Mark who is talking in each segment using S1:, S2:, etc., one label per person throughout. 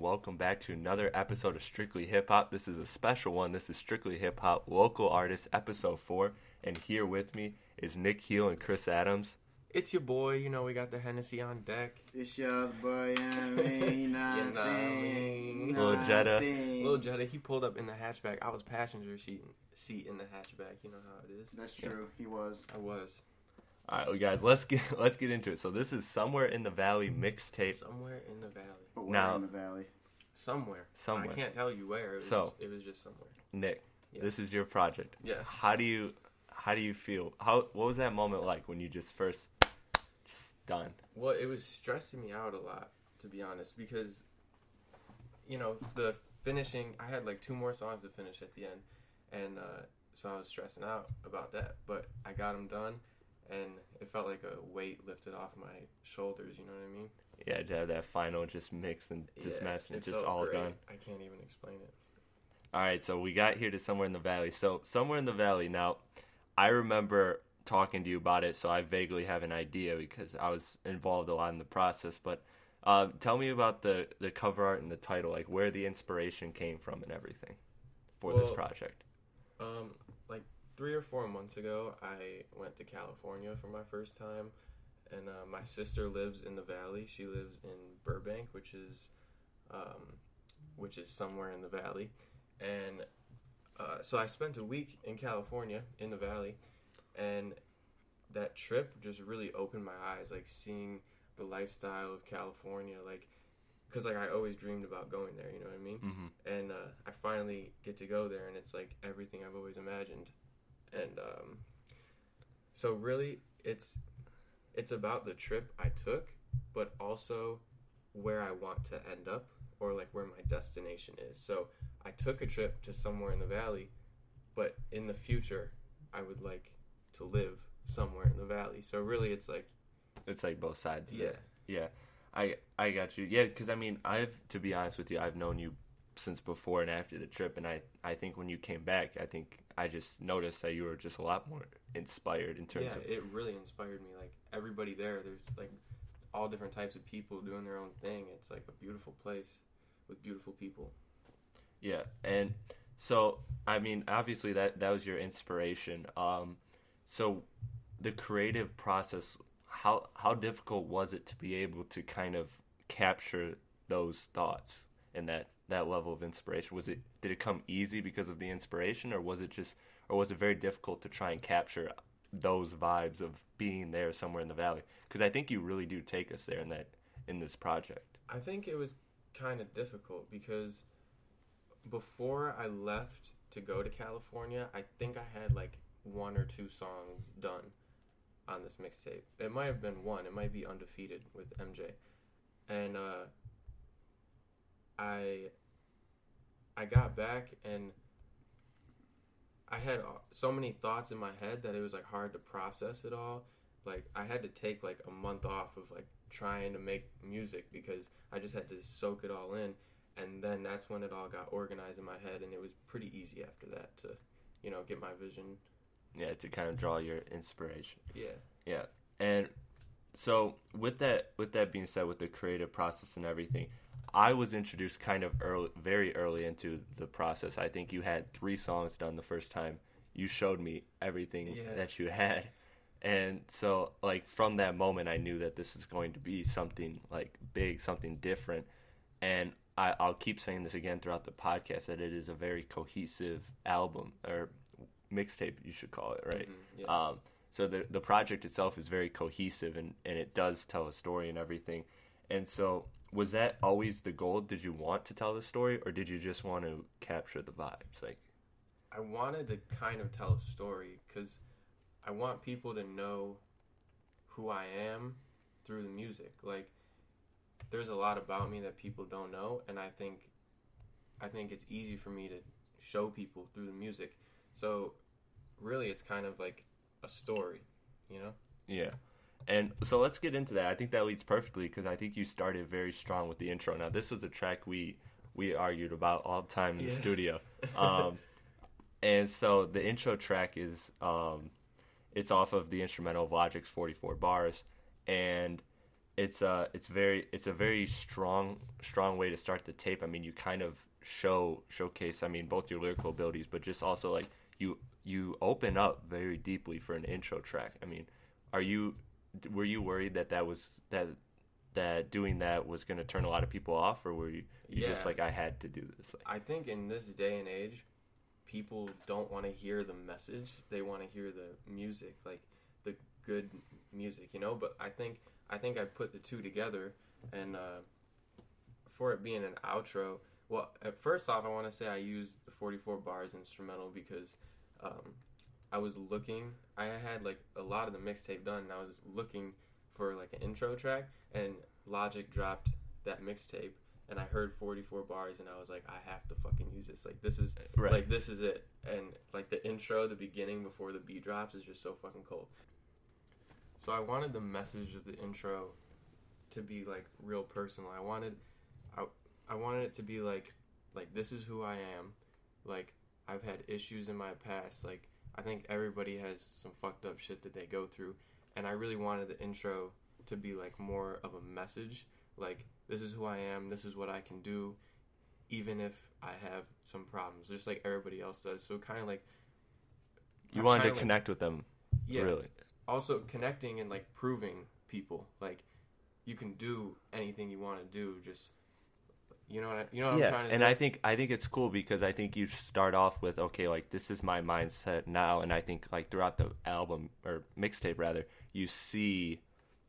S1: And welcome back to another episode of Strictly Hip Hop. This is a special one. This is Strictly Hip Hop Local Artist, episode four, and here with me is Nick Heel and Chris Adams.
S2: It's your boy, you know, we got the Hennessy on deck.
S3: It's your boy, I mean, you know
S2: You
S3: what
S2: know
S3: I'm
S2: what I
S3: saying?
S2: mean.
S3: You know
S1: Lil
S3: what
S1: Jetta.
S3: I'm?
S2: Little Jetta, he pulled up in the hatchback. I was passenger seat seat in the hatchback. You know how it is.
S3: That's true. He was.
S2: I was
S1: All right, well, guys, let's get let's get into it. So this is somewhere in the valley mixtape.
S2: somewhere in the valley.
S3: But we're
S1: Now-
S3: in the valley.
S2: Somewhere.
S1: Somewhere.
S2: I can't tell you where. It was,
S1: So-
S2: it was just somewhere.
S1: Nick,
S2: Yes.
S1: this is your project.
S2: Yes.
S1: How do you how do you feel? How what was that moment like when you just first just done?
S2: Well, it was stressing me out a lot, to be honest, because you know the finishing. I had like two more songs to finish at the end, and uh, so I was stressing out about that. But I got them done, and it felt like a weight lifted off my shoulders. You know what I mean?
S1: Yeah, to have that final just mix and just
S2: Yeah, it
S1: just all
S2: great.
S1: done.
S2: I can't even explain it.
S1: All right, so we got here to somewhere in the valley. So somewhere in the valley. Now, I remember talking to you about it, so I vaguely have an idea because I was involved a lot in the process. But uh, tell me about the the cover art and the title, like where the inspiration came from and everything for this project.
S2: Um, three or four months ago, I went to California for my first time, and uh, my sister lives in the valley. She lives in Burbank, which is, um, which is somewhere in the valley, and uh, so I spent a week in California in the valley, and that trip just really opened my eyes, like seeing the lifestyle of California, like. Cause like I always dreamed about going there, you know what I mean?
S1: hmm
S2: and uh, I finally get to go there, and it's like everything I've always imagined. And um, so, really, it's it's about the trip I took, but also where I want to end up, or like where my destination is. So, I took a trip to somewhere in the valley, but in the future, I would like to live somewhere in the valley. So, really, it's like
S1: It's like both sides. Of
S2: yeah,
S1: it. Yeah, I I got you. Yeah, because I mean, I've to be honest with you, I've known you since before and after the trip, and I I think when you came back, I think I just noticed that you were just a lot more inspired in terms
S2: yeah,
S1: of
S2: it really inspired me. Like everybody there, there's like all different types of people doing their own thing. It's like a beautiful place with beautiful people.
S1: Yeah, and so I mean, obviously that that was your inspiration. Um, so the creative process, how how difficult was it to be able to kind of capture those thoughts and that that level of inspiration? Was it did it come easy because of the inspiration, or was it just, or was it very difficult to try and capture those vibes of being there somewhere in the valley? Because I think you really do take us there in that in this project.
S2: I think it was kind of difficult because before I left to go to California, I think I had like one or two songs done on this mixtape. It might have been one. It might be undefeated with MJ, and uh, I I got back and I had uh, so many thoughts in my head that it was like hard to process it all. Like I had to take like a month off of like trying to make music because I just had to soak it all in and then that's when it all got organized in my head and it was pretty easy after that to you know get my vision.
S1: Yeah, to kind of draw your inspiration.
S2: Yeah.
S1: Yeah, and so with that with that being said, with the creative process and everything, I was introduced kind of early, very early into the process. I think you had three songs done the first time. You showed me everything
S2: Yeah.
S1: that you had, and so like from that moment, I knew that this is going to be something like big, something different, and I, I'll keep saying this again throughout the podcast that it is a very cohesive album or mixtape, you should call it, right?
S2: Mhm, yeah.
S1: Um, so the the project itself is very cohesive and, and it does tell a story and everything. And so was that always the goal? Did you want to tell the story or did you just want to capture the vibes? Like
S2: I wanted to kind of tell a story because I want people to know who I am through the music. Like, there's a lot about me that people don't know, and I think, I think it's easy for me to show people through the music. So, really, it's kind of like a story, you know?
S1: Yeah. And so let's get into that. I think that leads perfectly because I think you started very strong with the intro. Now this was a track we we argued about all the time in the studio. Um, and so the intro track is um, it's off of the instrumental of Logic's 44 bars, and it's uh it's very it's a very strong strong way to start the tape. I mean, you kind of show showcase. I mean, both your lyrical abilities, but just also like you you open up very deeply for an intro track. I mean, are you were you worried that that was that that doing that was going to turn a lot of people off, or were you you just like I had to do this? Like,
S2: I think in this day and age, people don't want to hear the message. They want to hear the music, like the good music, you know. But I think I think I put the two together, and uh, for it being an outro, well, at first off, I want to say I used the 44 bars instrumental because um, I was looking. I had like a lot of the mixtape done, and I was just looking for like an intro track, and Logic dropped that mixtape and I heard 44 bars and I was like, I have to fucking use this. Like this is
S1: Right.
S2: like this is it. And like the intro, the beginning before the beat drops is just so fucking cold. So I wanted the message of the intro to be like real personal. I wanted I I wanted it to be like like this is who I am. Like I've had issues in my past. Like I think everybody has some fucked up shit that they go through and I really wanted the intro to be like more of a message like this is who I am, this is what I can do, even if I have some problems, just like everybody else does. So kind of like
S1: you
S2: I'm
S1: wanted to
S2: like-
S1: connect with them,
S2: yeah,
S1: really.
S2: also connecting and like proving people like you can do anything you want to do. Just you know what I, you know what I'm
S1: yeah,
S2: trying to
S1: and
S2: say?
S1: I think I think it's cool because I think you start off with okay, like this is my mindset now, and I think like throughout the album or mixtape rather, you see,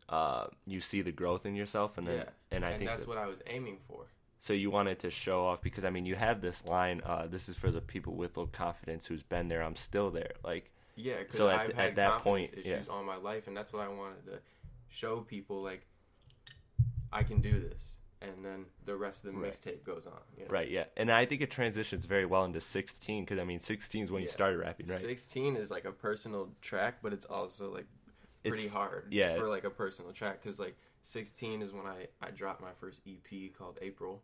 S1: uh, you see the growth in yourself, and then
S2: yeah,
S1: and I think
S2: that's
S1: that-
S2: what I was aiming for.
S1: so you wanted to show off because I mean you have this line. Uh, this is for the people with low confidence who's been there. I'm still there. Like
S2: Yeah, because
S1: So at
S2: I've
S1: at that point,
S2: issues
S1: yeah.
S2: all my life, and that's what I wanted to show people. Like, I can do this, and then the rest of the
S1: Right.
S2: mixtape goes on. You know?
S1: right, yeah, and I think it transitions very well into 16 because I mean 16 is when you
S2: Yeah.
S1: started rapping, right?
S2: 16 is like a personal track, but it's also like pretty
S1: It's-
S2: hard
S1: yeah.
S2: for like a personal track because like 16 is when I I dropped my first EP called April,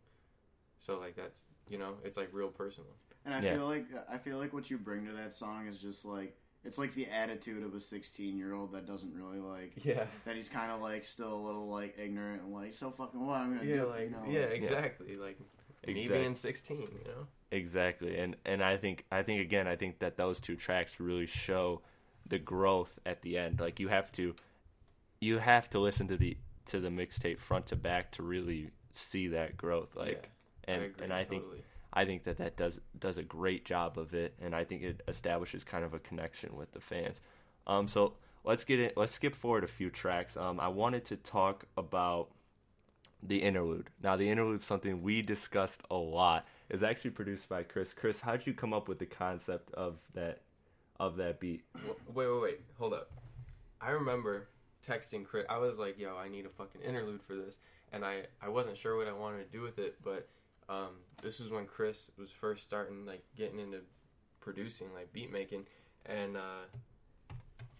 S2: so like that's you know it's like real personal.
S3: And I
S1: Yeah.
S3: feel like I feel like what you bring to that song is just like it's like the attitude of a 16 year old that doesn't really like
S2: Yeah,
S3: that he's kind of like still a little like ignorant and like so fucking what I'm gonna
S2: yeah,
S3: do.
S2: like
S3: you know?
S2: yeah, exactly. Like me
S1: Exact-
S2: being 16, you know.
S1: Exactly, and and I think I think again I think that those two tracks really show the growth at the end. Like you have to you have to listen to the to the mixtape front to back to really see that growth. Like
S2: yeah,
S1: and
S2: I agree
S1: and I think
S2: totally.
S1: I think that that does does a great job of it, and I think it establishes kind of a connection with the fans. Um, so let's get it. Let's skip forward a few tracks. Um, I wanted to talk about the interlude. Now, the interlude is something we discussed a lot. It's actually produced by Chris. Chris, how'd you come up with the concept of that of that beat?
S2: Wait, wait, wait. Hold up. I remember texting Chris. I was like, "Yo, I need a fucking interlude for this," and I I wasn't sure what I wanted to do with it, but um, this is when Chris was first starting like getting into producing, like beat making, and uh,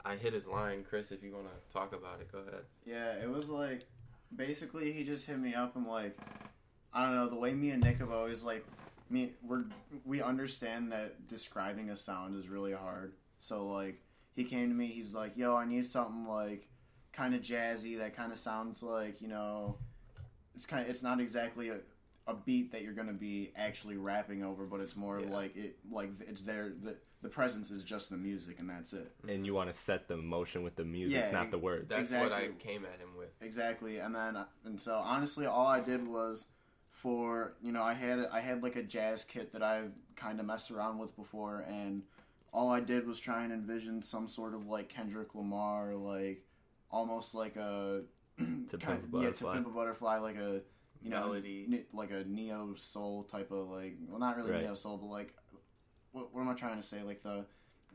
S2: I hit his line, Chris. If you want to talk about it, go ahead.
S3: Yeah, it was like basically he just hit me up and like I don't know the way me and Nick have always like me we're we understand that describing a sound is really hard. So like he came to me, he's like, "Yo, I need something like kind of jazzy that kind of sounds like you know." It's kind of it's not exactly a a beat that you're gonna be actually rapping over, but it's more
S2: Yeah.
S3: like it like it's there. The the presence is just the music, and that's it.
S1: and you want to set the motion with the music,
S3: Yeah,
S1: not the words.
S2: That's what I came at him with.
S3: Exactly, and then and so honestly, all I did was for you know I had I had like a jazz kit that I've kind of messed around with before, and all I did was try and envision some sort of like Kendrick Lamar, like almost like a
S1: To
S3: kind-
S1: Pimp a
S3: yeah, to pimp a butterfly, like a you know
S2: Melody.
S3: ne- like a neo soul type of like well not really
S1: Right.
S3: neo soul, but like what, what am I trying to say? Like the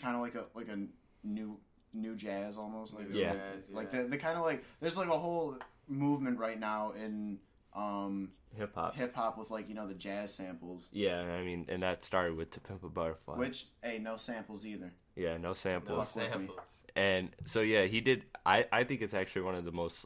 S3: kind of like a like a new new jazz almost like
S2: New
S1: Yeah.
S2: jazz,
S3: like
S2: yeah.
S3: the, the kind of like there's like a whole movement right now in um
S1: Hip hop.
S3: hip hop with like you know the jazz samples
S1: Yeah, I mean, and that started with To Pimp a Butterfly.
S3: which hey no samples either
S1: yeah, no
S2: No
S1: samples.
S3: Fuck with me.
S2: samples.
S1: And so yeah, he did. I I think it's actually one of the most,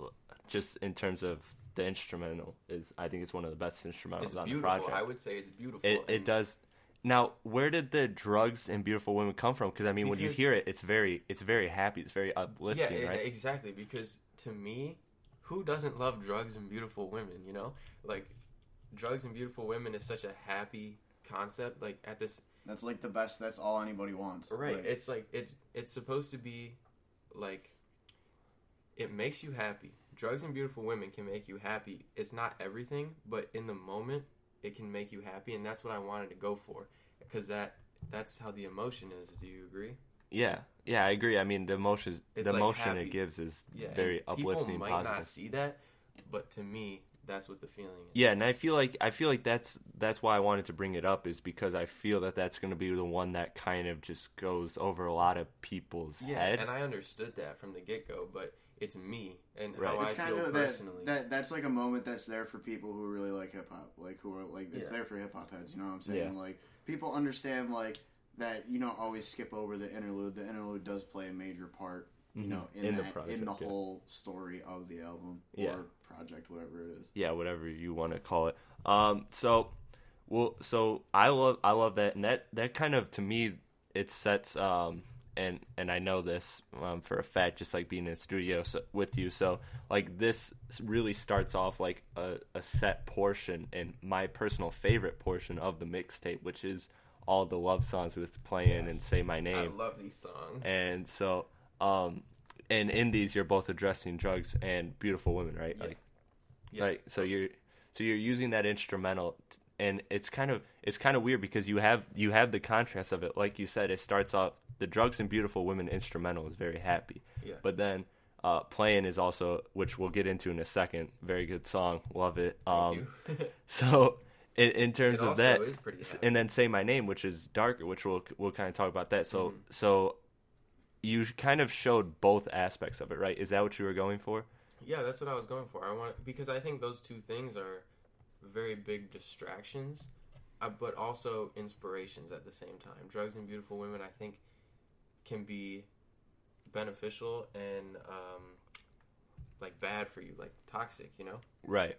S1: just in terms of the instrumental, is I think it's one of the best instrumentals
S2: It's
S1: on the project.
S2: I would say it's beautiful.
S1: it it does. Now, where did the drugs and beautiful women come from? Because I mean, when you hear it, it's very it's very happy. It's very
S2: Yeah,
S1: uplifting,
S2: it-
S1: right?
S2: exactly. Because to me, who doesn't love drugs and beautiful women? You know, like drugs and beautiful women is such a happy concept. Like at this,
S3: that's like the best that's all anybody wants
S2: right?
S3: Like,
S2: it's like it's it's supposed to be like it makes you happy. Drugs and beautiful women can make you happy. It's not everything, but in the moment, it can make you happy, and that's what I wanted to go for because that that's how the emotion is. Do you agree?
S1: yeah, yeah, I agree. I mean, the emotion the
S2: like
S1: emotion
S2: happy.
S1: it gives is
S2: Yeah,
S1: very
S2: and
S1: uplifting,
S2: People might
S1: positive.
S2: not see that, but to me, that's what the feeling is.
S1: Yeah, and I feel like I feel like that's that's why I wanted to bring it up is because I feel that that's going to be the one that kind of just goes over a lot of people's
S2: Yeah,
S1: head.
S2: and I understood that from the get go, but it's me and
S1: Right.
S2: how
S3: it's
S2: I
S3: kind
S2: feel
S3: of that,
S2: personally.
S3: that that's like a moment that's there for people who really like hip hop, like who are like it's
S2: Yeah.
S3: there for hip hop heads. You know what I'm saying?
S1: Yeah.
S3: Like people understand like that you don't always skip over the interlude. The interlude does play a major part, you
S1: Mhm.
S3: know, in,
S1: In the
S3: that,
S1: project,
S3: in the
S1: yeah.
S3: whole story of the album
S1: Yeah.
S3: or project, whatever it is.
S1: yeah, whatever you want to call it. Um, so, well, so I love I love that, and that that kind of to me it sets um, and and I know this um, for a fact, just like being in the studio so, with you. So like this really starts off like a, a set portion and my personal favorite portion of the mixtape, which is all the love songs with playing and say my name.
S2: I love these songs.
S1: and so um and in these you're both addressing drugs and beautiful women right
S2: Yeah.
S1: like
S2: Yeah.
S1: right so you're so you're using that instrumental t- and it's kind of it's kind of weird because you have you have the contrast of it like you said it starts off the drugs and beautiful women instrumental is very happy
S2: Yeah.
S1: but then uh playing is also which we'll get into in a second very good song love it um
S2: Thank you.
S1: so in, in terms
S2: It
S1: of that
S2: is pretty happy.
S1: and then say my name which is darker which we'll we'll kind of talk about that so
S2: Mm-hmm.
S1: so you kind of showed both aspects of it right is that what you were going for
S2: yeah, that's what I was going for. I want because I think those two things are very big distractions, uh, but also inspirations at the same time. Drugs and beautiful women, I think, can be beneficial and um, like bad for you, like toxic. You know.
S1: right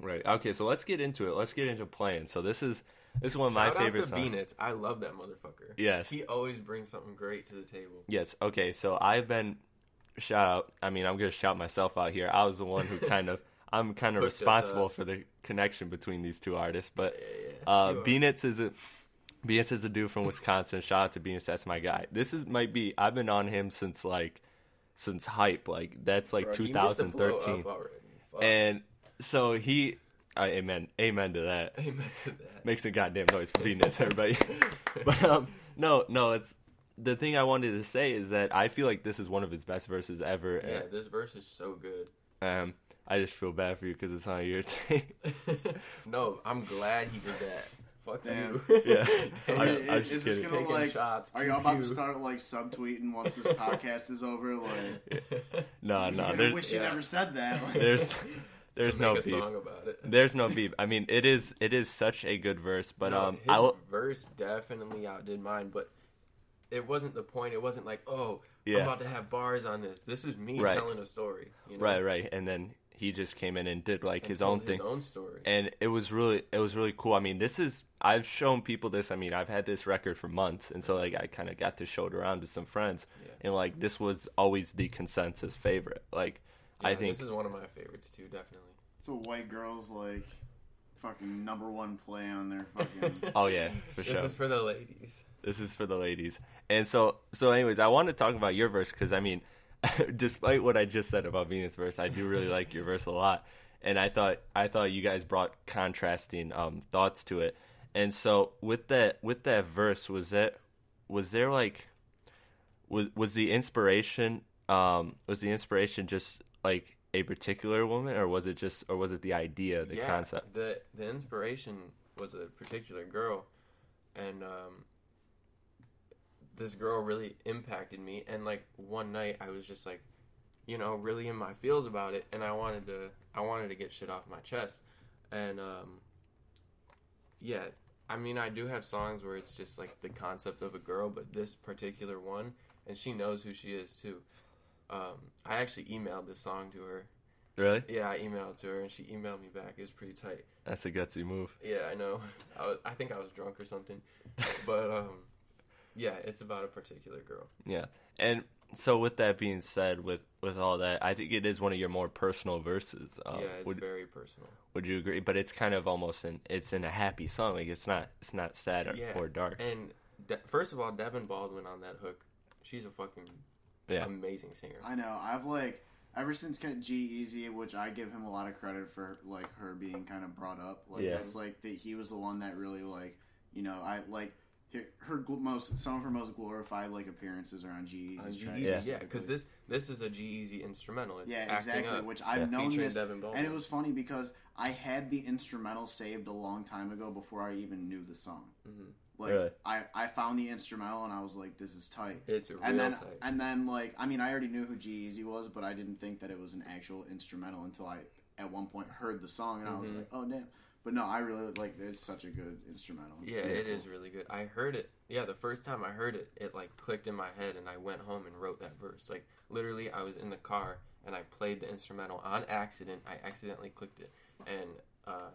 S1: right okay so let's get into it let's get into playing so this is this is one of my
S2: Shout
S1: favorite
S2: out to
S1: songs
S2: Beanitz. I love that motherfucker.
S1: Yes.
S2: He always brings something great to the table.
S1: yes okay so i've been shout out i mean i'm gonna shout myself out here i was the one who kind of i'm kind of responsible for the connection between these two artists but. Uh, Beanitz is a Beanitz is a dude from Wisconsin. Shout out to Beanitz, that's my guy. This is might be I've been on him since like since hype, like that's like
S2: Bro, he missed the blow
S1: 2013.
S2: up already. Fuck.
S1: And so he, I amen, amen to that.
S2: Amen to that.
S1: Makes a goddamn noise for Beanitz, everybody. but um, no, no, it's the thing I wanted to say is that I feel like this is one of his best verses ever.
S2: Yeah, this verse is so good.
S1: Um, I just feel bad for you because it's on your tape.
S2: no, I'm glad he did that. Fuck
S3: Damn.
S2: you.
S1: yeah,
S2: Damn.
S1: I, I'm
S3: is
S1: just
S3: this
S1: kidding.
S3: gonna
S2: Taking
S3: like?
S2: shots,
S3: Are
S2: y'all
S3: about to
S2: pew.
S3: start like subtweeting once this podcast is over? Like,
S1: No, no,
S3: gonna
S1: there's
S3: wish you
S2: yeah.
S3: never said that. Like,
S1: there's there's
S2: Make
S1: no
S2: a
S1: beef.
S2: song about it.
S1: There's no beef. I mean, it is it is such a good verse, but
S2: No,
S1: um,
S2: his
S1: I will.
S2: verse definitely outdid mine, but it wasn't the point. It wasn't like, oh,
S1: Yeah.
S2: I'm about to have bars on this. This is me
S1: Right.
S2: telling a story. You know?
S1: Right, right, and then he just came in and did like
S2: And
S1: his
S2: told
S1: own thing,
S2: His own story.
S1: and it was really it was really cool. I mean, this is I've shown people this. I mean, I've had this record for months, and so like I kind of got to show it around to some friends,
S2: Yeah.
S1: and like this was always the consensus favorite. Like I think
S2: this is one of my favorites too. Definitely.
S3: So white girls like fucking number one play on their fucking.
S1: Oh yeah, for sure.
S2: This
S1: sure.
S2: is for the ladies.
S1: This is for the ladies. And so, so anyways, I want to talk about your verse because I mean, despite what I just said about Venus verse, I do really like your verse a lot. And I thought, I thought you guys brought contrasting um, thoughts to it. And so, with that, with that verse, was that, was there like, was was the inspiration, um, was the inspiration just like a particular woman, or was it just, or was it the idea, the
S2: yeah,
S1: concept?
S2: The the inspiration was a particular girl, and um, this girl really impacted me. And like one night, I was just like, you know, really in my feels about it, and I wanted to I wanted to get shit off my chest, and um, yeah. I mean, I do have songs where it's just like the concept of a girl, but this particular one, and she knows who she is too. Um, I actually emailed this song to her.
S1: Really?
S2: Yeah, I emailed to her, and she emailed me back. It was pretty tight.
S1: That's a gutsy move.
S2: Yeah, I know. I, was, I think I was drunk or something, but um, yeah, it's about a particular girl.
S1: Yeah, and so with that being said, with with all that, I think it is one of your more personal verses. Um,
S2: yeah, it's
S1: would
S2: very personal.
S1: would you agree? But it's kind of almost in it's in a happy song. Like it's not it's not sad or,
S2: Yeah,
S1: or dark.
S2: And De- first of all, Devon Baldwin on that hook, she's a fucking
S1: Yeah,
S2: amazing singer.
S3: I know. I've like ever since G-Eazy, which I give him a lot of credit for, like her being kind of brought up. Like
S1: Yeah.
S3: that's like that he was the one that really like you know I like her, her most some of her most glorified like appearances are on G
S2: On
S3: Easy's tracks.
S2: Easy,
S1: Yeah.
S2: yeah, because this this is a G-Eazy instrumental. It's
S3: Yeah,
S2: acting
S3: exactly.
S2: up.
S3: Which I've
S1: Yeah.
S3: known
S2: Featuring
S3: this,
S2: Devon
S3: and it was funny because I had the instrumental saved a long time ago before I even knew the song.
S2: Mhm.
S3: Like
S1: Really?
S3: I, I found the instrumental and I was like, this is tight.
S2: It's a real
S3: and then
S2: tight.
S3: and then like I mean I already knew who G Easy was, but I didn't think that it was an actual instrumental until I at one point heard the song and I was
S2: Mhm.
S3: like, oh damn. But no, I really like it's such a good instrumental. It's
S2: Yeah,
S3: really
S2: it
S3: cool.
S2: is really good. I heard it. Yeah, the first time I heard it, it like clicked in my head, and I went home and wrote that verse. Like literally, I was in the car and I played the instrumental on accident. I accidentally clicked it, and uh,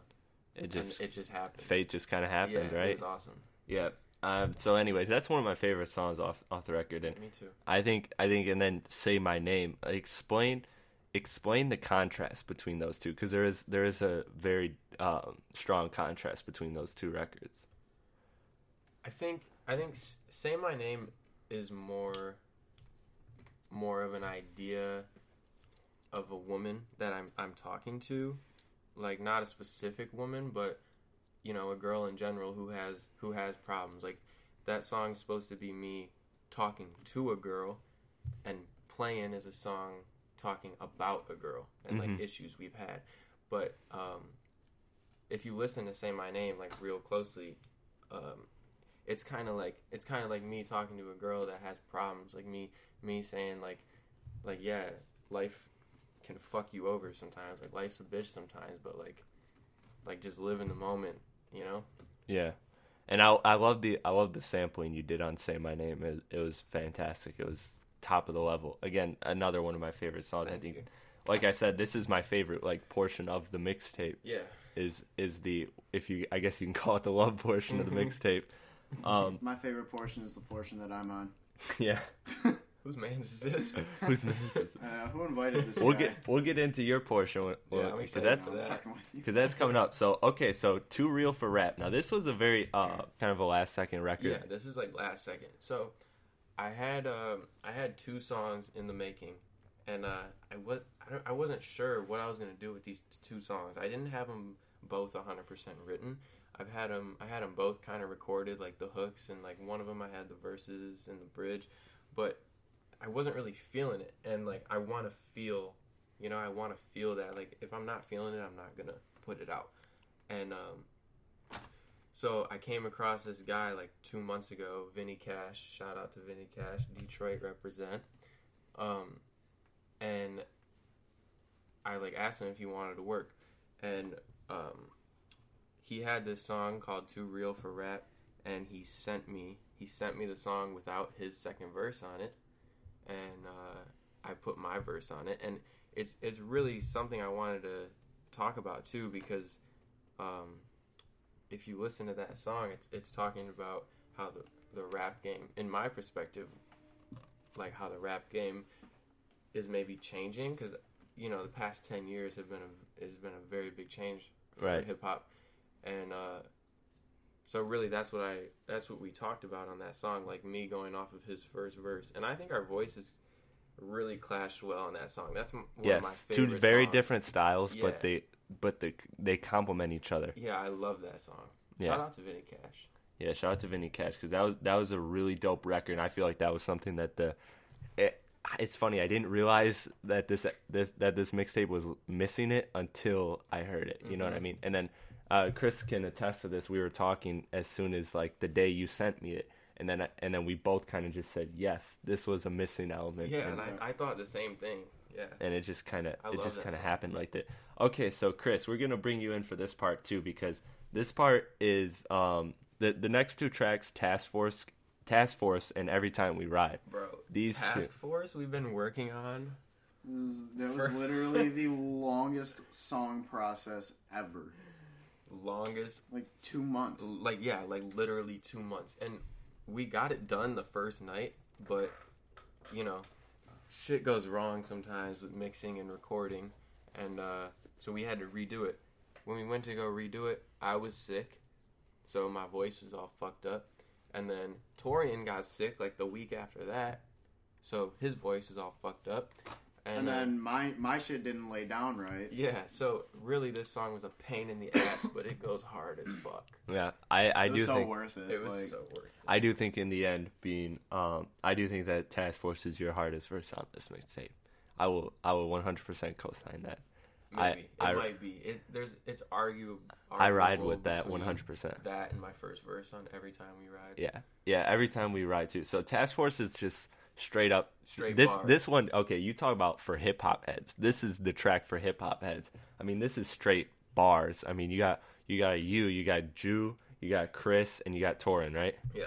S1: it just
S2: and it just happened.
S1: fate just kind of happened,
S2: yeah,
S1: right?
S2: It was awesome.
S1: Yeah. Um, so, anyways, that's one of my favorite songs off off the record, and
S2: Me too.
S1: I think I think, and then say my name. Explain explain the contrast between those two because there is there is a very um, strong contrast between those two records.
S2: I think I think say my name is more more of an idea of a woman that I'm I'm talking to, like not a specific woman, but you know a girl in general who has who has problems. Like that song's supposed to be me talking to a girl, and playing is a song talking about a girl and like issues we've had. But um, if you listen to say my name like real closely, um, it's kind of like it's kind of like me talking to a girl that has problems like me me saying like like yeah life can fuck you over sometimes like life's a bitch sometimes but like like just live in the moment you know
S1: Yeah, and I I love the I love the sampling you did on "Say My Name." It, it was fantastic. It was top of the level. Again, another one of my favorite songs. I think,
S2: you.
S1: like I said, this is my favorite like portion of the mixtape.
S2: yeah
S1: Is is the if you I guess you can call it the love portion of the mixtape. Um,
S3: My favorite portion is the portion that I'm on.
S1: yeah.
S2: whose man's is this
S1: Who's man's is this?
S3: Uh, who invited this
S1: We'll
S3: guy?
S1: get we'll get into your portion when-
S2: Yeah,
S1: when-
S2: I'm
S1: because that's
S2: that.
S3: fucking with you.
S1: because that's coming up. So okay, so too real for rap. Now this was a very uh kind of a last second record.
S2: yeah this is like last second so i had um i had two songs in the making and uh i was I, I wasn't sure what i was to do with these two songs. I didn't have them both 100% written. I've had them i had them both kind of recorded like the hooks and like one of them i had the verses and the bridge but i wasn't really feeling it. And like i want to feel you know i want to feel that. Like if i'm not feeling it i'm not gonna put it out. And um so I came across this guy like two months ago, Vinny Cash. Shout out to Vinny Cash, Detroit represent. Um, and I like asked him if he wanted to work, and um, he had this song called "Too Real for Rap," and he sent me he sent me the song without his second verse on it, and uh, I put my verse on it, and it's it's really something I wanted to talk about too because. Um, if you listen to that song, it's it's talking about how the the rap game, in my perspective, like how the rap game is maybe changing because you know the past ten years have been a has been a very big change for
S1: Right.
S2: hip hop, and uh, so really that's what I that's what we talked about on that song, like me going off of his first verse, and I think our voices really clashed well on that song. That's m- one
S1: yes,
S2: of my
S1: two very
S2: songs.
S1: different styles,
S2: Yeah.
S1: but they but they they complement each other.
S2: Yeah, I love that song.
S1: Yeah.
S2: Shout out to Vinny Cash.
S1: Yeah, shout out to Vinny Cash because that was that was a really dope record. And I feel like that was something that the. It, it's funny. I didn't realize that this this that this mixtape was missing it until I heard it. You know what I mean? And then uh, Chris can attest to this. We were talking as soon as like the day you sent me it, and then and then we both kind of just said yes, this was a missing element.
S2: Yeah,
S1: and,
S2: and I, I thought the same thing. Yeah.
S1: and it just kind of it just kind of happened like that. Okay, so Chris, we're gonna bring you in for this part too because this part is um the the next two tracks, Task Force, Task Force, and Every Time We Ride.
S2: Bro,
S1: These
S2: Task
S1: two.
S2: Force we've been working on.
S3: Was, that was literally the longest song process ever.
S2: longest
S3: Like two months.
S2: like yeah like literally two months and we got it done the first night but you know shit goes wrong sometimes with mixing and recording and uh, so we had to redo it when we went to go redo it i was sick so my voice was all fucked up and then torian got sick like the week after that so his voice is all fucked up and,
S3: And
S2: uh,
S3: then my my shit didn't lay down right.
S2: yeah so really this song was a pain in the ass but it goes hard as fuck
S1: Yeah, I I
S3: It was
S1: do
S3: so
S1: think
S3: worth it.
S2: it was
S3: like,
S2: so worth it
S1: I do think in the end being um I do think that Task Force is your hardest verse on this mixtape. I will I will 100% co-sign that. I-
S2: Maybe
S1: I-
S2: it might be. It there's it's arguable.
S1: I ride with that 100%.
S2: That and my first verse on every time we ride.
S1: Yeah, yeah. Every time we ride too. So Task Force is just straight up.
S2: Straight
S1: this
S2: bars.
S1: this one. Okay, you talk about for hip hop heads. This is the track for hip hop heads. I mean, this is straight bars. I mean, you got you got you, you got Jew, you got Chris, and you got Torin, right?
S2: Yeah.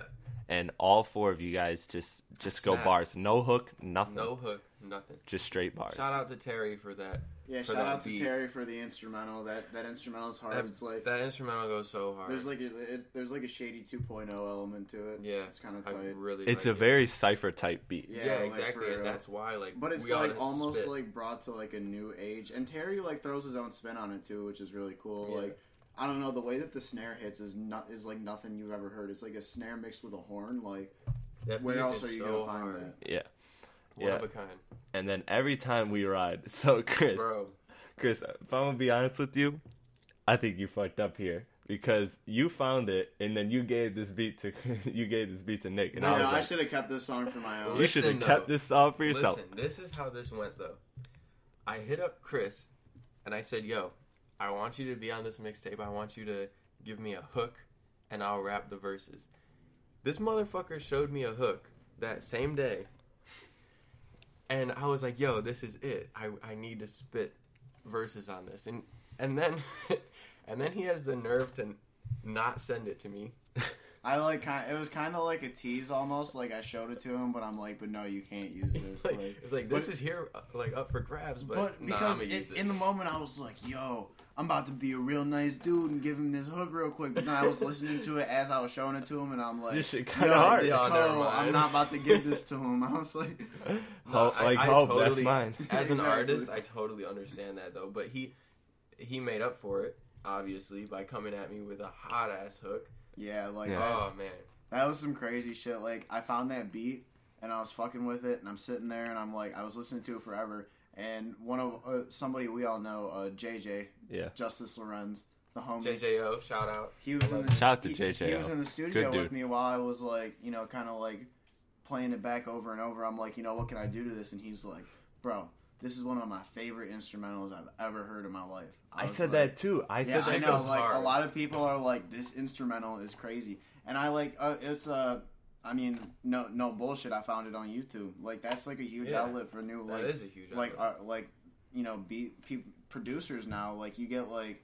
S1: And all four of you guys just just go bars. No hook, nothing.
S2: No hook, nothing.
S1: Just straight bars.
S2: Shout out to Terry for that.
S3: Yeah, shout
S2: that
S3: out to
S2: beat.
S3: Terry for the instrumental. That that instrumental is hard.
S2: That,
S3: it's like
S2: that instrumental goes so hard.
S3: there's like a it, there's like a shady 2.0 element to it.
S2: yeah,
S3: it's kind of
S2: I
S3: tight.
S2: really.
S1: It's
S2: like
S1: a
S2: it.
S1: very cipher type beat.
S2: yeah,
S3: Yeah, like,
S2: exactly,
S3: for
S2: and that's why like.
S3: But it's
S2: we
S3: like almost
S2: spit.
S3: like brought to like a new age, and Terry like throws his own spin on it too, which is really cool.
S2: Yeah.
S3: Like I don't know, the way that the snare hits is not is like nothing you've ever heard. It's like a snare mixed with a horn. Like
S2: that
S3: where else are you
S2: so
S3: gonna find
S2: hard.
S3: that?
S1: Yeah.
S2: One
S1: Yeah.
S2: of a kind,
S1: And then every time we ride, so Chris,
S2: bro.
S1: Chris, if I'm gonna be honest with you, I think you fucked up here because you found it and then you gave this beat to you gave this beat to Nick, and
S3: No,
S1: I
S3: no,
S1: was
S3: I should have kept this song for my own.
S1: you should have kept this song for yourself.
S2: Listen, this is how this went though. I hit up Chris and I said, "Yo, I want you to be on this mixtape. I want you to give me a hook and I'll rap the verses." This motherfucker showed me a hook that same day. And I was like, "Yo, this is it. I I need to spit verses on this." And and then and then he has the nerve to not send it to me.
S3: I like kind. It was kind of like a tease almost. Like I showed it to him, but I'm like, but no, you can't use this.
S2: like,
S3: like,
S2: it's like this
S3: but-
S2: is here uh, like up for grabs, but,
S3: But
S2: nah,
S3: because
S2: use it.
S3: in the moment I was like, "Yo, I'm about to be a real nice dude and give him this hook real quick." But then I was listening to it as I was showing it to him, and I'm like,
S1: This shit
S3: "Yo,
S1: kinda hard."
S3: this
S2: Yeah, never
S3: Cole, I'm not about to give this to him." I was like,
S1: Hope, like hope that's mine.
S2: As an artist, I totally understand that though. But he he made up for it, obviously, by coming at me with a hot ass hook.
S3: "Yeah, like
S1: Yeah.
S3: that."
S2: Oh man,
S3: That was some crazy shit. Like I found that beat and I was fucking with it, and I'm sitting there and I'm like, I was listening to it forever. And one of uh, somebody we all know, uh, JJ
S1: Yeah.
S3: Justice Lorenz, the homie.
S2: JJO, shout out.
S3: He was in the
S1: Shout out to
S3: he,
S1: JJ,
S3: He was in the studio with me while I was like, you know, kind of like playing it back over and over. I'm like, you know, what can I do to this? And he's like, bro, this is one of my favorite instrumentals I've ever heard in my life.
S1: I
S3: was
S1: said
S3: like-
S1: that too. I
S3: yeah,
S1: said
S3: I
S1: that.
S3: know.
S2: goes
S3: Like a lot of people are like, this instrumental is crazy, and I like uh, it's Uh, I mean, no, no bullshit. I found it on YouTube. Like that's like a huge
S2: Yeah.
S3: outlet for new
S2: That
S3: like
S2: is a huge
S3: like
S2: outlet.
S3: uh, like you know beat pe- producers now. Like you get like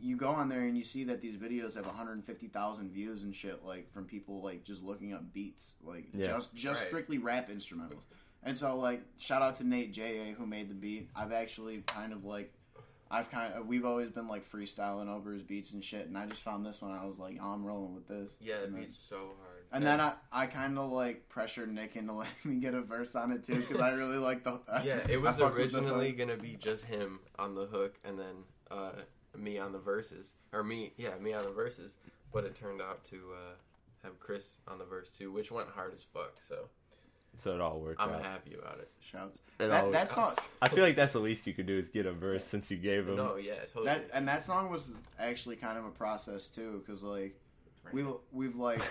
S3: you go on there and you see that these videos have 150,000 views and shit like from people like just looking up beats like
S1: Yeah.
S3: just just
S2: Right.
S3: strictly rap instrumentals. And so like shout out to Nate J.A. who made the beat. I've actually kind of like I've kind of we've always been like freestyling over his beats and shit and I just found this one I was like, oh, I'm rolling with this.
S2: Yeah, it beats so hard.
S3: And then I, I kind of like pressured Nick into letting me get a verse on it too because I really like the
S2: yeah, it was
S3: fucked with the
S2: originally gonna be just him on the hook, and then uh, me on the verses, or me, yeah, me on the verses. But it turned out to uh, have Chris on the verse too, which went hard as fuck. So
S1: So it all worked
S2: I'm
S1: out.
S2: happy about it.
S3: Shouts.
S1: It
S3: That, that song,
S1: I feel like that's the least you could do is get a verse since you gave him.
S2: No, yeah, totally.
S3: that and that song was actually kind of a process too, because like we we've like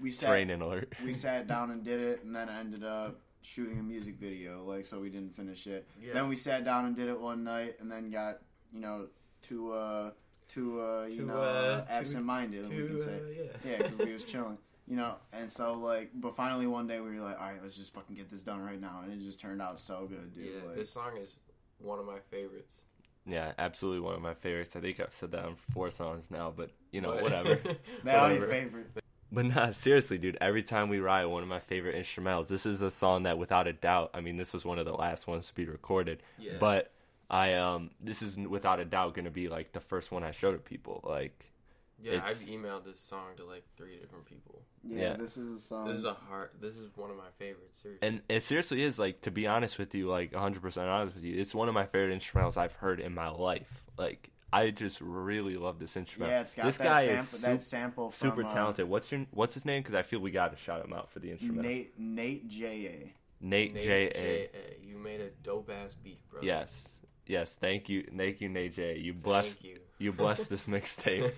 S3: we sat
S1: raining alert.
S3: we sat down and did it, and then ended up shooting a music video, like so we didn't finish it.
S2: Yeah.
S3: Then we sat down and did it one night, and then got you know too uh too uh you
S2: Too,
S3: know
S2: uh,
S3: absent minded, we can say.
S2: uh, yeah.
S3: Yeah, because we was chilling, you know. And so like, but finally one day we were like, all right, let's just fucking get this done right now, and it just turned out so good, dude.
S2: yeah,
S3: like,
S2: this song is one of my favorites.
S1: Yeah, absolutely one of my favorites. I think I've said that on four songs now, but you know,
S2: But-
S1: whatever.
S3: they are your
S1: whatever.
S3: favorite.
S1: But nah, seriously, dude. Every time we ride, one of my favorite instrumentals. This is a song that, without a doubt, I mean, this was one of the last ones to be recorded.
S2: Yeah.
S1: But I um, this is without a doubt going to be like the first one I show to people. Like,
S2: Yeah,
S1: It's-
S2: I've emailed this song to like three different people.
S3: Yeah,
S1: Yeah.
S3: this is a song.
S2: This is a heart. This is one of my favorites. Seriously.
S1: and it seriously is like to be honest with you, like 100 percent honest with you, it's one of my favorite instrumentals I've heard in my life. Like, I just really love this instrument.
S3: yeah, it's got
S1: this
S3: that
S1: guy
S3: sample,
S1: is
S3: that sample from
S1: super
S3: uh,
S1: talented. What's your What's his name? Because I feel we got to shout him out for the instrument.
S3: Nate Nate J A.
S1: Nate,
S2: Nate
S1: J A.
S2: J.A., You made a dope ass beat, bro.
S1: Yes, yes. Thank you, thank you, Nate J. You blessed
S2: Thank you.
S1: you blessed this mixtape.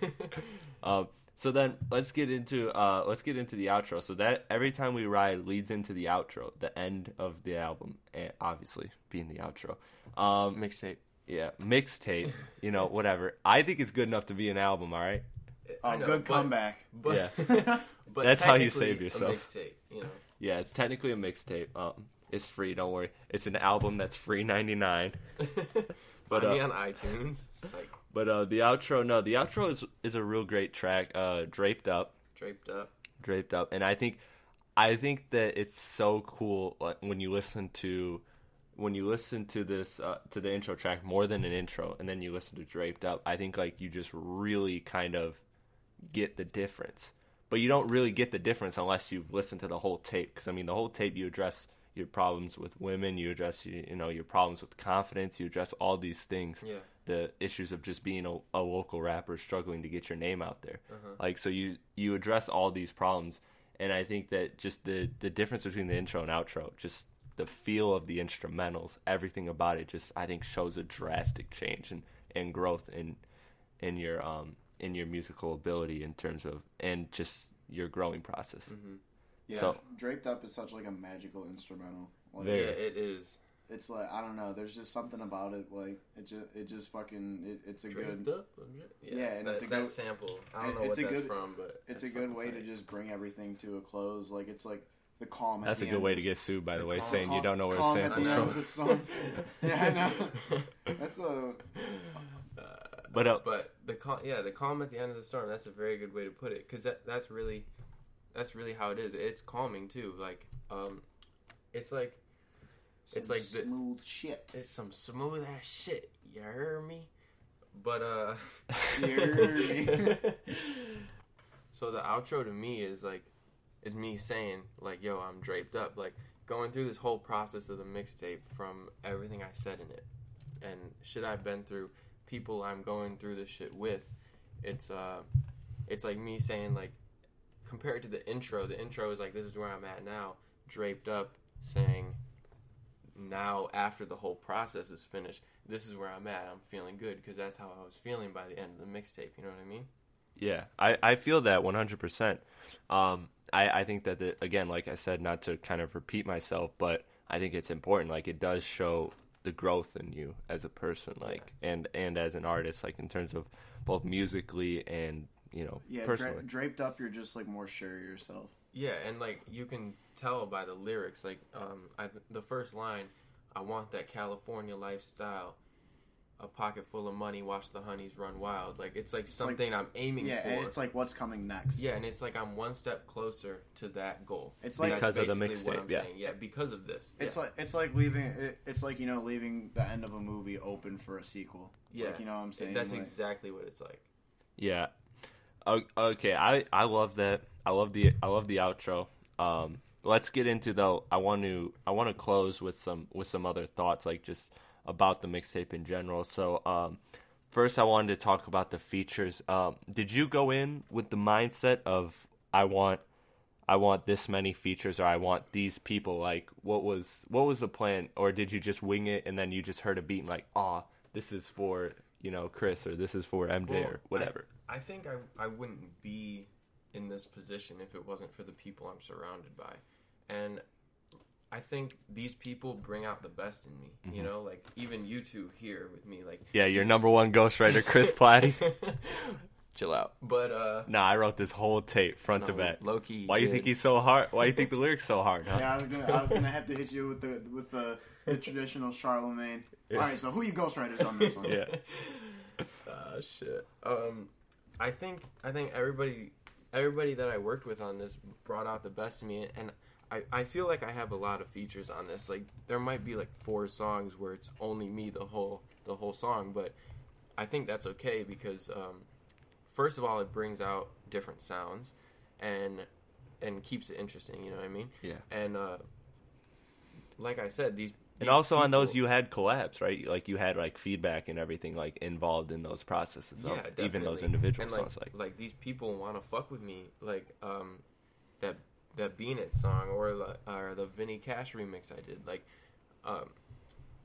S1: um, so then let's get into uh, let's get into the outro. So that every time we ride leads into the outro, the end of the album, obviously being the outro. Um,
S2: Mixtape.
S1: Yeah, mixtape. You know, whatever. I think it's good enough to be an album. All right.
S3: Oh,
S2: know,
S3: good
S2: but-
S3: comeback.
S2: But,
S1: Yeah.
S2: but
S1: That's how you save yourself.
S2: A mixtape, you know.
S1: Yeah, it's technically a mixtape. Um, it's free. Don't worry. It's an album that's free ninety nine. But,
S2: Find
S1: uh,
S2: on iTunes. It's like
S1: But uh, the outro, no, the outro is is a real great track. Uh, draped up.
S2: draped up.
S1: draped up and i think i think that it's so cool like, when you listen to when you listen to this uh, to the intro track more than an intro and then you listen to draped up i think like you just really kind of get the difference but you don't really get the difference unless you've listened to the whole tape because i mean the whole tape you address your problems with women you address you, you know your problems with confidence you address all these things
S2: Yeah.
S1: the issues of just being a, a local rapper struggling to get your name out there. Like so you you address all these problems and I think that just the the difference between the intro and outro, just the feel of the instrumentals, everything about it just I think shows a drastic change and, and growth in in your um in your musical ability in terms of and just your growing process.
S3: Yeah,
S1: So-
S3: draped up is such like a magical instrumental. Like,
S1: Very.
S2: Yeah, it is.
S3: it's like I don't know. There's just something about it. Like it just it just fucking it, it's a
S2: Draped
S3: good
S2: up. Yeah,
S3: Yeah, and
S2: that,
S3: it's a
S2: that
S3: good-
S2: sample. I don't
S3: it-
S2: know
S3: it's
S2: what
S3: a
S2: that's
S3: good-
S2: from, but
S3: it's a good
S2: fucking
S3: way to just bring everything to a close. Like it's like the calm. At
S1: That's a good
S3: end
S1: way to get sued by the way,
S2: calm-
S1: saying you don't know where
S3: calm
S1: the
S3: at the
S1: sample's
S3: end
S1: from.
S3: of the song. yeah, I know. That's a
S1: But uh,
S2: But the calm, yeah, the calm at the end of the storm. That's a very good way to put it because that that's really, that's really how it is. It's calming too. Like, um, it's like, it's
S3: some
S2: like the,
S3: smooth shit.
S2: it's some smooth ass shit. You heard me? But uh,
S3: You heard me.
S2: so the outro to me is like, is me saying like, yo, I'm draped up. Like going through this whole process of the mixtape from everything I said in it and shit I've been through, people I'm going through this shit with. It's uh, it's like me saying like, compared to the intro, the intro is like, this is where I'm at now, draped up, saying. Now, after the whole process is finished, this is where I'm at. I'm feeling good because that's how I was feeling by the end of the mixtape. You know what I mean?
S1: Yeah, I, I feel that 100%. Um, I, I think that, the, again, like I said, not to kind of repeat myself, but I think it's important. Like, it does show the growth in you as a person, like, and, and as an artist, like, in terms of both musically and, you know,
S3: yeah,
S1: personally.
S3: dra- draped up. You're just like more sure of yourself.
S2: Yeah, and like you can tell by the lyrics, like um, I, the first line, "I want that California lifestyle, a pocket full of money, watch the honeys run wild." Like it's like
S3: like-
S2: something I'm aiming
S3: Yeah,
S2: for.
S3: and it's like what's coming next.
S2: yeah, and it's like I'm one step closer to that goal.
S3: It's like-
S1: Because of the
S2: basically what
S1: mixtape,
S2: I'm
S1: yeah.
S2: saying. Yeah, because of this.
S3: It's
S2: yeah.
S3: like it's like leaving it, it's like you know leaving the end of a movie open for a sequel.
S2: yeah,
S3: like, you know what I'm saying.
S2: That's
S3: Like,
S2: exactly what it's like.
S1: Yeah. Okay, I I love that. I love the I love the outro. Um, let's get into though. I want to I want to close with some with some other thoughts, like just about the mixtape in general. So, um, first I wanted to talk about the features. Um, did you go in with the mindset of I want I want this many features or I want these people? Like, what was what was the plan, or did you just wing it and then you just heard a beat and like, ah, this is for you know Chris or this is for MJ
S2: Well,
S1: or whatever?
S2: I, I think I I wouldn't be in this position if it wasn't for the people I'm surrounded by, and I think these people bring out the best in me.
S1: Mm-hmm.
S2: You know, like even you two here with me, like
S1: yeah, your number one ghostwriter, Chris Platty. Chill out.
S2: But uh,
S1: Nah, I wrote this whole tape front to back.
S2: low key.
S1: Why you think he's so hard? Why you think the lyrics so hard? Huh?
S3: Yeah, I was gonna, I was gonna have to hit you with the with the, the traditional Charlamagne. All right, so who you ghostwriters on this one?
S1: Yeah.
S2: Ah, shit. Um, I think I think everybody everybody that I worked with on this brought out the best in me, and I I feel like I have a lot of features on this. Like there might be like four songs where it's only me the whole the whole song, but I think that's okay because um, first of all, it brings out different sounds, and and keeps it interesting. You know what I mean?
S1: Yeah.
S2: And uh, like I said, these.
S1: And
S2: these
S1: also on those, you had collabs, right? Like you had like feedback and everything like involved in those processes.
S2: yeah, definitely.
S1: even those individual
S2: and like,
S1: songs. Like,
S2: like these people want to fuck with me, like um, that that Bean It song or the, or the Vinny Cash remix I did. Like, um,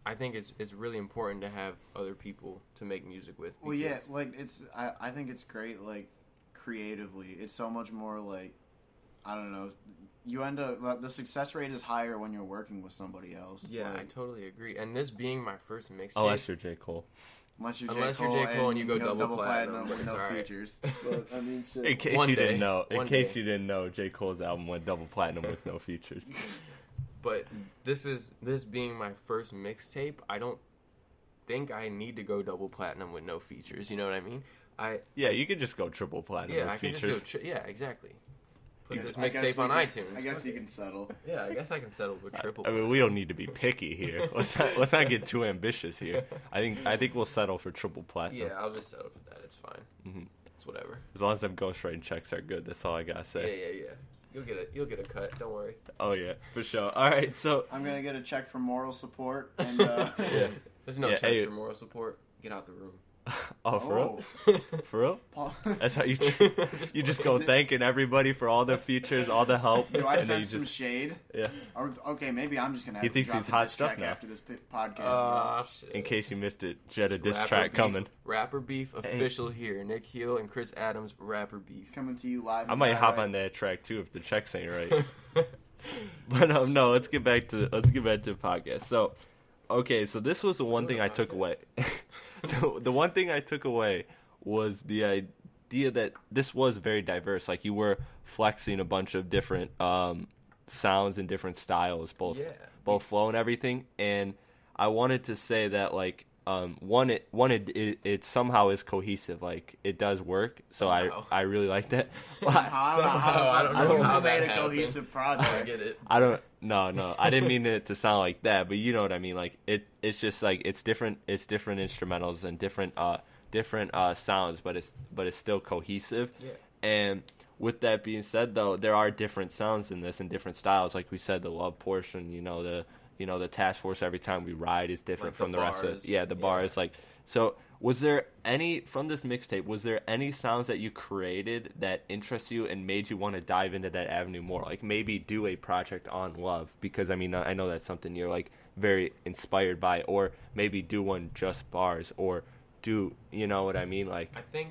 S2: I think it's it's really important to have other people to make music with.
S3: Well, yeah, like it's. I, I think it's great. Like creatively, it's so much more like I don't know. You end up like, the success rate is higher when you're working with somebody else.
S2: yeah, I totally agree. And this being my first mixtape,
S1: oh, that's your J Cole.
S3: Unless you're
S2: Unless
S3: J.
S2: you're
S3: Cole
S2: J. Cole and you go
S3: know,
S2: double platinum,
S3: with no
S2: alright.
S3: features. But, I mean, shit.
S1: In case
S2: One
S1: you
S2: day.
S1: didn't know, in
S2: One
S1: case
S2: day.
S1: you didn't know, J Cole's album went double platinum with no features.
S2: but this is this being my first mixtape. I don't think I need to go double platinum with no features. You know what I mean? I
S1: Yeah, you could just go triple platinum
S2: yeah,
S1: with
S2: I can
S1: features.
S2: just go. Tri- yeah, exactly. Put
S3: I
S2: this
S3: guess- I
S2: mixtape on
S3: can-
S2: iTunes.
S3: I guess you can settle.
S2: Yeah, I guess I can settle with triple.
S1: I mean, we don't need to be picky here. Let's not let's not get too ambitious here. I think I think we'll settle for triple platinum.
S2: yeah, I'll just settle for that. It's fine.
S1: Mhm.
S2: It's whatever.
S1: As long as them ghostwriting checks are good, that's all I gotta say.
S2: yeah, yeah. Yeah. You'll get a you'll get a cut. Don't worry.
S1: Oh yeah, for sure. All right, so
S3: I'm gonna get a check for moral support and. Uh,
S1: yeah.
S2: There's no
S1: Yeah,
S2: checks
S1: hey.
S2: for moral support. Get out the room.
S1: Oh, for real?
S3: Oh,
S1: For real?
S3: Paul.
S1: That's how you you just go thanking everybody for all the features, all the help,
S3: Do I
S1: and then you
S3: sense some
S1: just
S3: shade?
S1: yeah.
S3: Or, okay, maybe I'm just gonna. Have
S1: He
S3: to
S1: thinks
S3: drop
S1: he's
S3: the
S1: hot
S3: diss
S1: stuff
S3: track
S1: now.
S3: after this pi- podcast. bro.
S2: Ah, shit.
S1: In case you missed it, Jetta diss
S2: Rapper
S1: track
S2: beef,
S1: coming.
S2: Rapper beef official here. Nick Heal and Chris Adams. Rapper beef.
S3: Coming to you live.
S1: I might hop
S3: direct.
S1: on that track too if the checks ain't right. but um, no, let's get back to let's get back to the podcast. So, okay, so this was the one
S2: Doing
S1: thing I took away. the, the one thing I took away was the idea that this was very diverse. Like you were flexing a bunch of different um, sounds and different styles, both
S2: Yeah.
S1: both flow and everything. And I wanted to say that like um, one it one it, it it somehow is cohesive. Like it does work. So
S2: Somehow.
S1: I I really like that.
S3: Somehow, I don't know how,
S2: Somehow, I don't know how
S3: made a
S2: happened.
S3: cohesive
S2: I
S3: project.
S2: get it.
S1: I don't. No, no. I didn't mean it to sound like that, but you know what I mean. Like it. It's just like it's different. It's different instrumentals and different, uh, different uh sounds, but it's but it's still cohesive.
S2: Yeah.
S1: And with that being said, though, there are different sounds in this and different styles. Like we said, the love portion. You know the. You know the task force. Every time we ride is different
S2: Like
S1: from the, rest of. Yeah, the
S2: Yeah.
S1: bars. Like so. Was there any from this mixtape? Was there any sounds that you created that interest you and made you want to dive into that avenue more? Like maybe do a project on love because I mean I know that's something you're like very inspired by, or maybe do one just bars, or do you know what I mean? Like
S2: I think,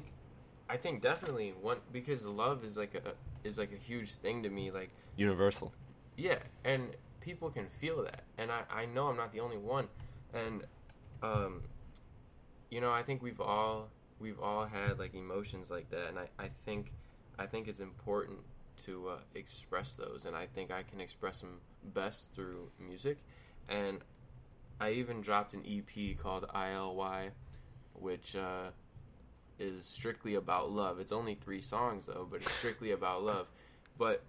S2: I think definitely one because love is like a is like a huge thing to me. Like
S1: universal.
S2: yeah, and people can feel that, and I I know I'm not the only one, and um, you know I think we've all we've all had like emotions like that, and I I think I think it's important to uh, express those, and I think I can express them best through music, and I even dropped an EP called ILY, which uh, is strictly about love. It's only three songs though, but it's strictly about love. But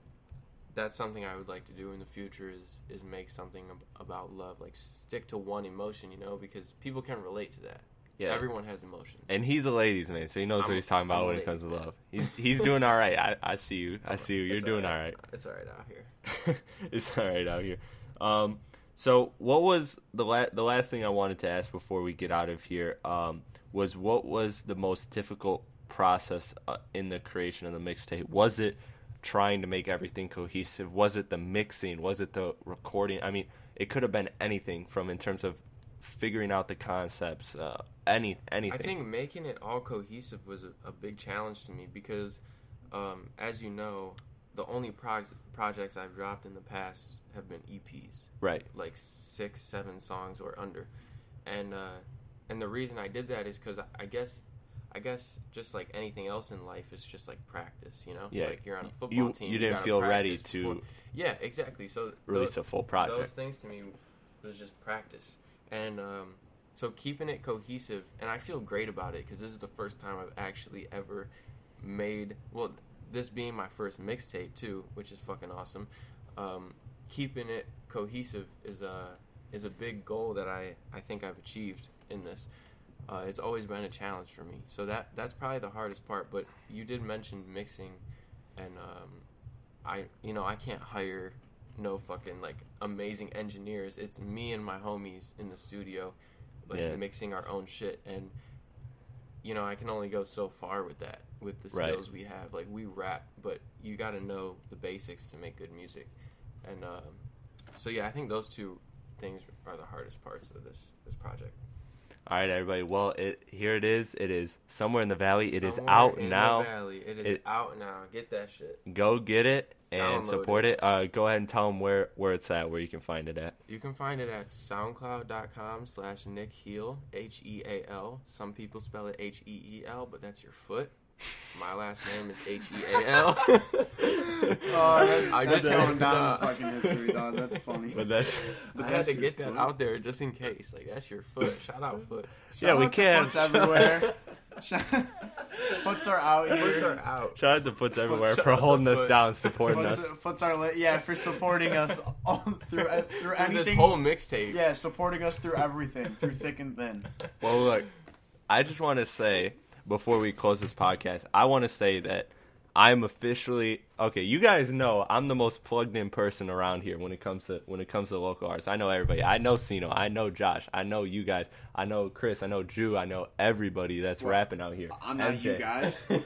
S2: that's something I would like to do in the future is is make something ab- about love, like stick to one emotion, you know, because people can relate to that.
S1: Yeah.
S2: everyone has emotions.
S1: And he's a ladies man, so he knows
S2: I'm-
S1: what he's talking about
S2: I'm
S1: when it comes to
S2: man.
S1: love. He's he's doing all right. I, I see you. I see you. You're
S2: It's
S1: doing all right.
S2: It's all right out here.
S1: it's all right out here. Um, so what was the la- the last thing I wanted to ask before we get out of here? Um, was what was the most difficult process uh, in the creation of the mixtape? Was it trying to make everything cohesive? Was it the mixing? Was it the recording? I mean, it could have been anything from in terms of figuring out the concepts, uh, any anything.
S2: I think making it all cohesive was a, a big challenge to me because, um, as you know, the only prog- projects I've dropped in the past have been EPs,
S1: right.
S2: like six, seven songs or under, and uh, and the reason I did that is because I, I guess. I guess just like anything else in life, it's just like practice, you know.
S1: Yeah.
S2: Like you're on a football
S1: You-
S2: team.
S1: you didn't
S2: gotta
S1: feel ready to-
S2: before- Yeah, exactly. So
S1: Release
S2: tho-
S1: a full project.
S2: those things to me was just practice and um, so keeping it cohesive and i feel great about it because this is the first time i've actually ever made well this being my first mixtape too which is fucking awesome um, keeping it cohesive is a is a big goal that i i think i've achieved in this uh, it's always been a challenge for me so that that's probably the hardest part but you did mention mixing and um, I you know I can't hire no fucking like amazing engineers. It's me and my homies in the studio, like
S1: Yeah.
S2: mixing our own shit, and you know I can only go so far with that with the
S1: Right.
S2: skills we have. Like we rap, but you got to know the basics to make good music, and um, so yeah, I think those two things are the hardest parts of this this project.
S1: All right, everybody. Well, it here it is. It is somewhere in the valley. It is
S2: Somewhere
S1: out
S2: in the
S1: now.
S2: Valley. It is
S1: It-
S2: out now. Get that shit.
S1: Go get it and
S2: Download
S1: support
S2: it.
S1: it. Uh, go ahead and tell them where where it's at, where you can find it at.
S2: You can find it at soundcloud.com slash Nick Heal, H E A L. Some people spell it H E E L, but that's your foot. My last name is H E A L.
S3: Oh, that,
S2: I
S3: that's
S2: just
S3: going down in fucking history, dog. That's funny.
S1: But that's
S2: I had
S3: That's
S2: to
S3: your
S2: get that out there just in case. Like, that's your foot. Shout out foots.
S1: yeah,
S3: Shout
S1: we
S3: out to
S1: can.
S3: Foots everywhere. Foots are out here.
S2: Foots are out.
S1: Shout out to Foots everywhere
S2: shout
S1: for
S2: out to
S1: holding us
S2: Foots.
S1: down, supporting
S3: Foots,
S1: us.
S3: Foots are lit. Yeah, for supporting us all through uh, through
S2: Through
S3: anything.
S2: this whole mixtape.
S3: yeah, supporting us through everything, through thick and thin.
S1: Well, look, I just want to say before we close this podcast, I want to say that I'm officially okay. You guys know I'm the most plugged in person around here when it comes to when it comes to local artists. I know everybody. I know Sino. I know Josh. I know you guys. I know Chris. I know Drew. I know everybody that's
S3: Well,
S1: rapping out here.
S3: I'm not
S1: MJ.
S3: you guys.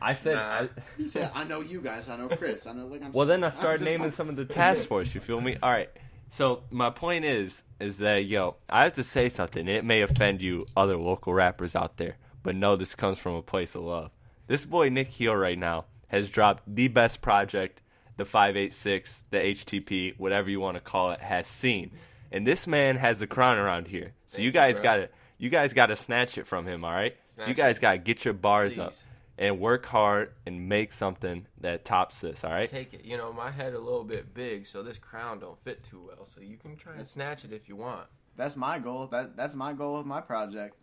S1: I said.
S2: Nah.
S1: I,
S3: He said, I know you guys. I know Chris. I know. Like, I'm
S1: well, then I
S3: I'm
S1: started
S3: just-
S1: naming some of the task force. You feel me? All right. So my point is, is that yo, I have to say something. It may offend you, other local rappers out there, but no, this comes from a place of love. This boy Nick Heal right now has dropped the best project the 586, the HTP, whatever you want to call it, has seen, and this man has the crown around here. So
S2: Thank
S1: you
S2: you,
S1: guys gotta, you guys gotta snatch it from him. All right. so you guys gotta get your bars up and work hard and make something that tops this. All right.
S2: Take it. You know, my head a little bit big, so this crown don't fit too well. So you can try and snatch it if you want.
S3: That's my goal. That that's my goal of my project.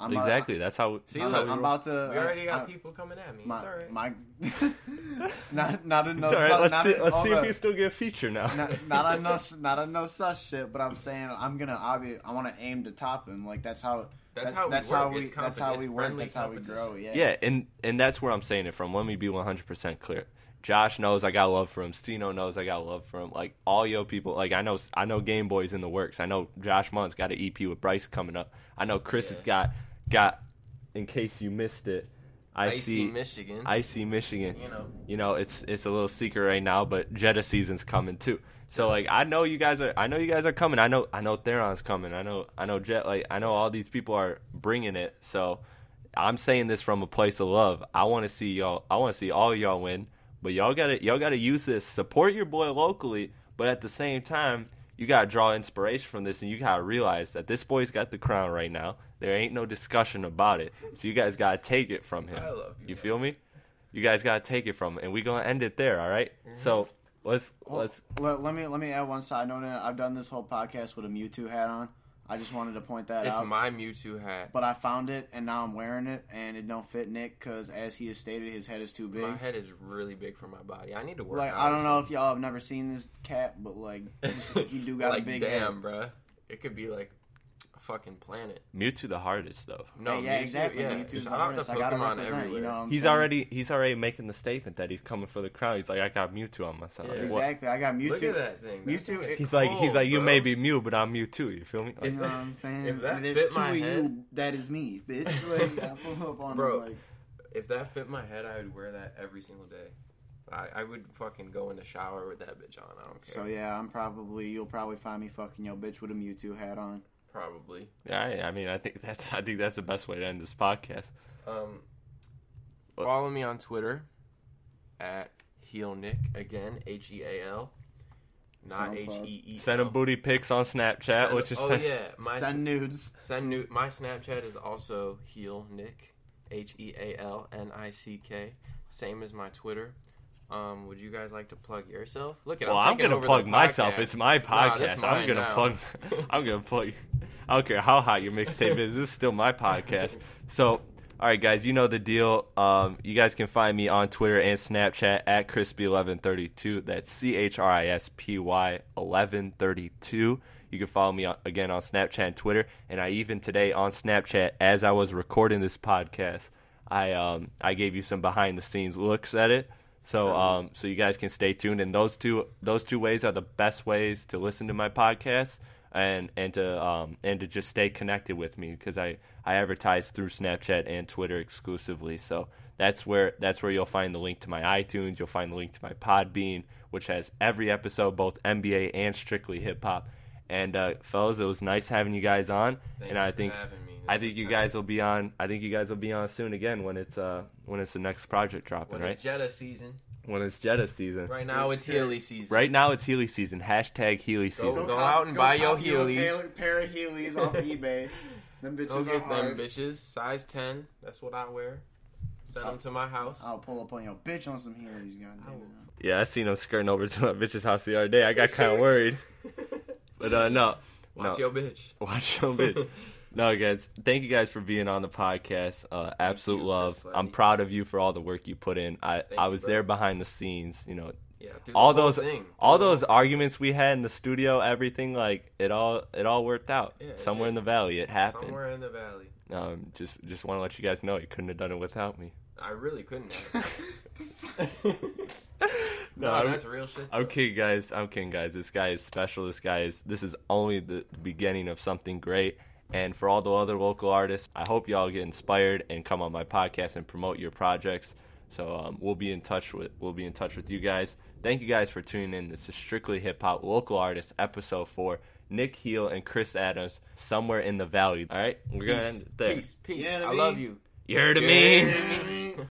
S3: I'm uh,
S1: Exactly. That's how.
S2: See,
S1: that's
S3: I'm,
S1: how
S2: look,
S3: I'm about to.
S2: We already got
S3: I-
S2: people coming at me.
S3: My,
S2: it's all right.
S3: my not not in no
S1: It's all right.
S3: su-
S1: Let's
S3: not
S1: see. Let's
S3: all
S1: see
S3: the-
S1: if you still get a feature now.
S3: not, not on no not on no sus shit, but I'm saying I'm gonna obvi- I want to aim to top him. Like that's how
S2: That's
S3: that-
S2: how we
S3: that's
S2: work.
S3: how we that's how we work. That's how we grow. Yeah.
S1: yeah, and and that's where I'm saying it from. Let me be 100 percent clear. Josh knows I got love for him. Stino knows I got love for him. Like all yo people, like I know I know Game Boy's in the works. I know Josh Munn's got an EP with Bryce coming up. I know Chris has got got. In case you missed it, I
S2: Icy
S1: see
S2: Michigan.
S1: I see Michigan.
S2: you know.
S1: you know it's it's a little secret right now but jetta season's coming too so like i know you guys are i know you guys are coming i know i know theron's coming i know i know jet like i know all these people are bringing it so i'm saying this from a place of love i want to see y'all i want to see all y'all win but y'all gotta y'all gotta use this support your boy locally but at the same time you gotta draw inspiration from this and you gotta realize that this boy's got the crown right now there ain't no discussion about it so you guys gotta take it from him
S2: I love you,
S1: you
S2: man.
S1: feel me you guys gotta take it from him, and we gonna end it there. All right?
S2: Mm-hmm.
S1: So let's
S3: Well,
S1: let's.
S3: let, let me let me add one side note. in it. I've done this whole podcast with a Mewtwo hat on. I just wanted to point that
S2: It's
S3: out.
S2: It's my Mewtwo hat.
S3: but I found it and now I'm wearing it and it don't fit Nick because as he has stated, his head is too big.
S2: My head is really big for my body. I need to work.
S3: Like I don't know if y'all have never seen this cat, but like he do got
S2: like,
S3: a big
S2: damn,
S3: head.
S2: bruh. It could be like fucking planet.
S1: Mewtwo the hardest though.
S2: No,
S3: yeah, yeah,
S2: Mewtwo-
S3: exactly.
S2: Yeah,
S3: Mewtwo's the
S2: shout out
S3: hardest. I gotta
S2: Pokemon
S3: represent.
S2: everywhere.
S3: You know, I'm
S1: He's
S3: saying?
S1: already he's already making the statement that he's coming for the crown. He's like, I got Mewtwo on my side.
S2: Yeah.
S1: Like, what-
S3: exactly. I got Mewtwo.
S2: Look at that thing. That
S3: Mewtwo-
S2: thing is
S1: He's like he's like you
S2: bro.
S1: may be Mew, but I'm Mewtwo. You feel me?
S3: You know what I'm saying?
S2: if that
S3: There's
S2: fit
S3: two
S2: my
S3: of
S2: head-
S3: you. That is me, bitch. Like I pull up on
S2: Bro.
S3: him, like
S2: If that fit my head, I would wear that every single day. I, I would fucking go in the shower with that bitch on. I don't care.
S3: So yeah, I'm probably you'll probably find me fucking yo bitch with a Mewtwo hat on.
S2: Probably.
S1: yeah, I, I mean, I think that's I think that's the best way to end this podcast.
S2: Um,
S1: What?
S2: follow me on Twitter at heal nick again H E A L, not
S3: SoundCloud.
S2: H E E.
S1: Send him booty pics on Snapchat,
S2: Send-
S1: which is
S2: oh yeah, my
S3: Send nudes.
S2: send new my Snapchat is also heal nick H E A L N I C K, same as my Twitter. Um, would you guys like to plug yourself? Look at
S1: Well,
S2: I'm,
S1: I'm
S2: taking
S1: gonna
S2: over
S1: plug myself.
S2: podcast.
S1: It's my
S2: Nah, this
S1: podcast. I'm
S2: mine
S1: gonna
S2: now.
S1: plug. I'm gonna plug. I don't care how hot your mixtape is. This is still my podcast. So, all right, guys, you know the deal. Um, you guys can find me on Twitter and Snapchat at crispy1132. That's C H R I S P Y 1132. You can follow me on, again on Snapchat and Twitter. And I even today on Snapchat, as I was recording this podcast, I um I gave you some behind the scenes looks at it. So um so you guys can stay tuned and those two those two ways are the best ways to listen to my podcast and and to um and to just stay connected with me because I I advertise through Snapchat and Twitter exclusively. So that's where that's where you'll find the link to my iTunes, you'll find the link to my Podbean, which has every episode both NBA and strictly hip hop. And uh fellas, it was nice having you guys on
S2: Thank
S1: and
S2: you
S1: I
S2: for
S1: think
S2: me.
S1: I think you
S2: tight.
S1: guys will be on. I think you guys will be on soon again when it's uh when it's the next project dropping,
S2: when
S1: right?
S2: it's Jetta season.
S1: When it's Jetta season.
S2: Right now it's
S3: sick.
S2: Healy season.
S1: Right now it's Healy season. Hashtag Healy
S2: Go-
S1: season.
S2: go out and buy your
S3: cop you a
S2: Heelys.
S3: pair- pair of Heelys off eBay. Them bitches
S2: Go
S3: are
S2: get them bitches. Size 10. That's what I wear. Send them to my house.
S3: I'll pull up on your bitch on some Heelys, goddamn. it.
S1: Yeah, I seen them skirting over to my bitch's house the other day. I got kind of worried, but uh no,
S2: Watch
S1: no.
S2: your bitch.
S1: Watch your bitch. No, guys, thank you guys for being on the podcast. Uh, absolute
S2: you,
S1: love.
S2: Chris
S1: I'm proud of you for all the work you put in. I
S2: Thank
S1: I was
S2: bro.
S1: there behind the scenes. You know,
S2: Yeah.
S1: all those
S2: thing.
S1: all those arguments we had in the studio, everything like it all it all worked out.
S2: Yeah,
S1: Somewhere in the valley, it happened.
S2: Somewhere in the valley.
S1: Um, just just want to let you guys know you couldn't have done it without me.
S2: I really couldn't have.
S1: No,
S2: no,
S1: I'm-
S2: that's real shit.
S1: I'm kidding, guys. I'm kidding, guys. This guy is special. This guy is. This is only the beginning of something great. And for all the other local artists, I hope y'all get inspired and come on my podcast and promote your projects. So um, we'll be in touch with we'll be in touch with you guys. Thank you guys for tuning in. This is strictly hip hop local artists episode four. Nick Heal and Chris Adams, somewhere in the valley. All right, we're gonna end it there.
S2: Peace. Peace.
S3: Yeah, to
S2: I
S3: me.
S2: love you.
S1: You heard of me?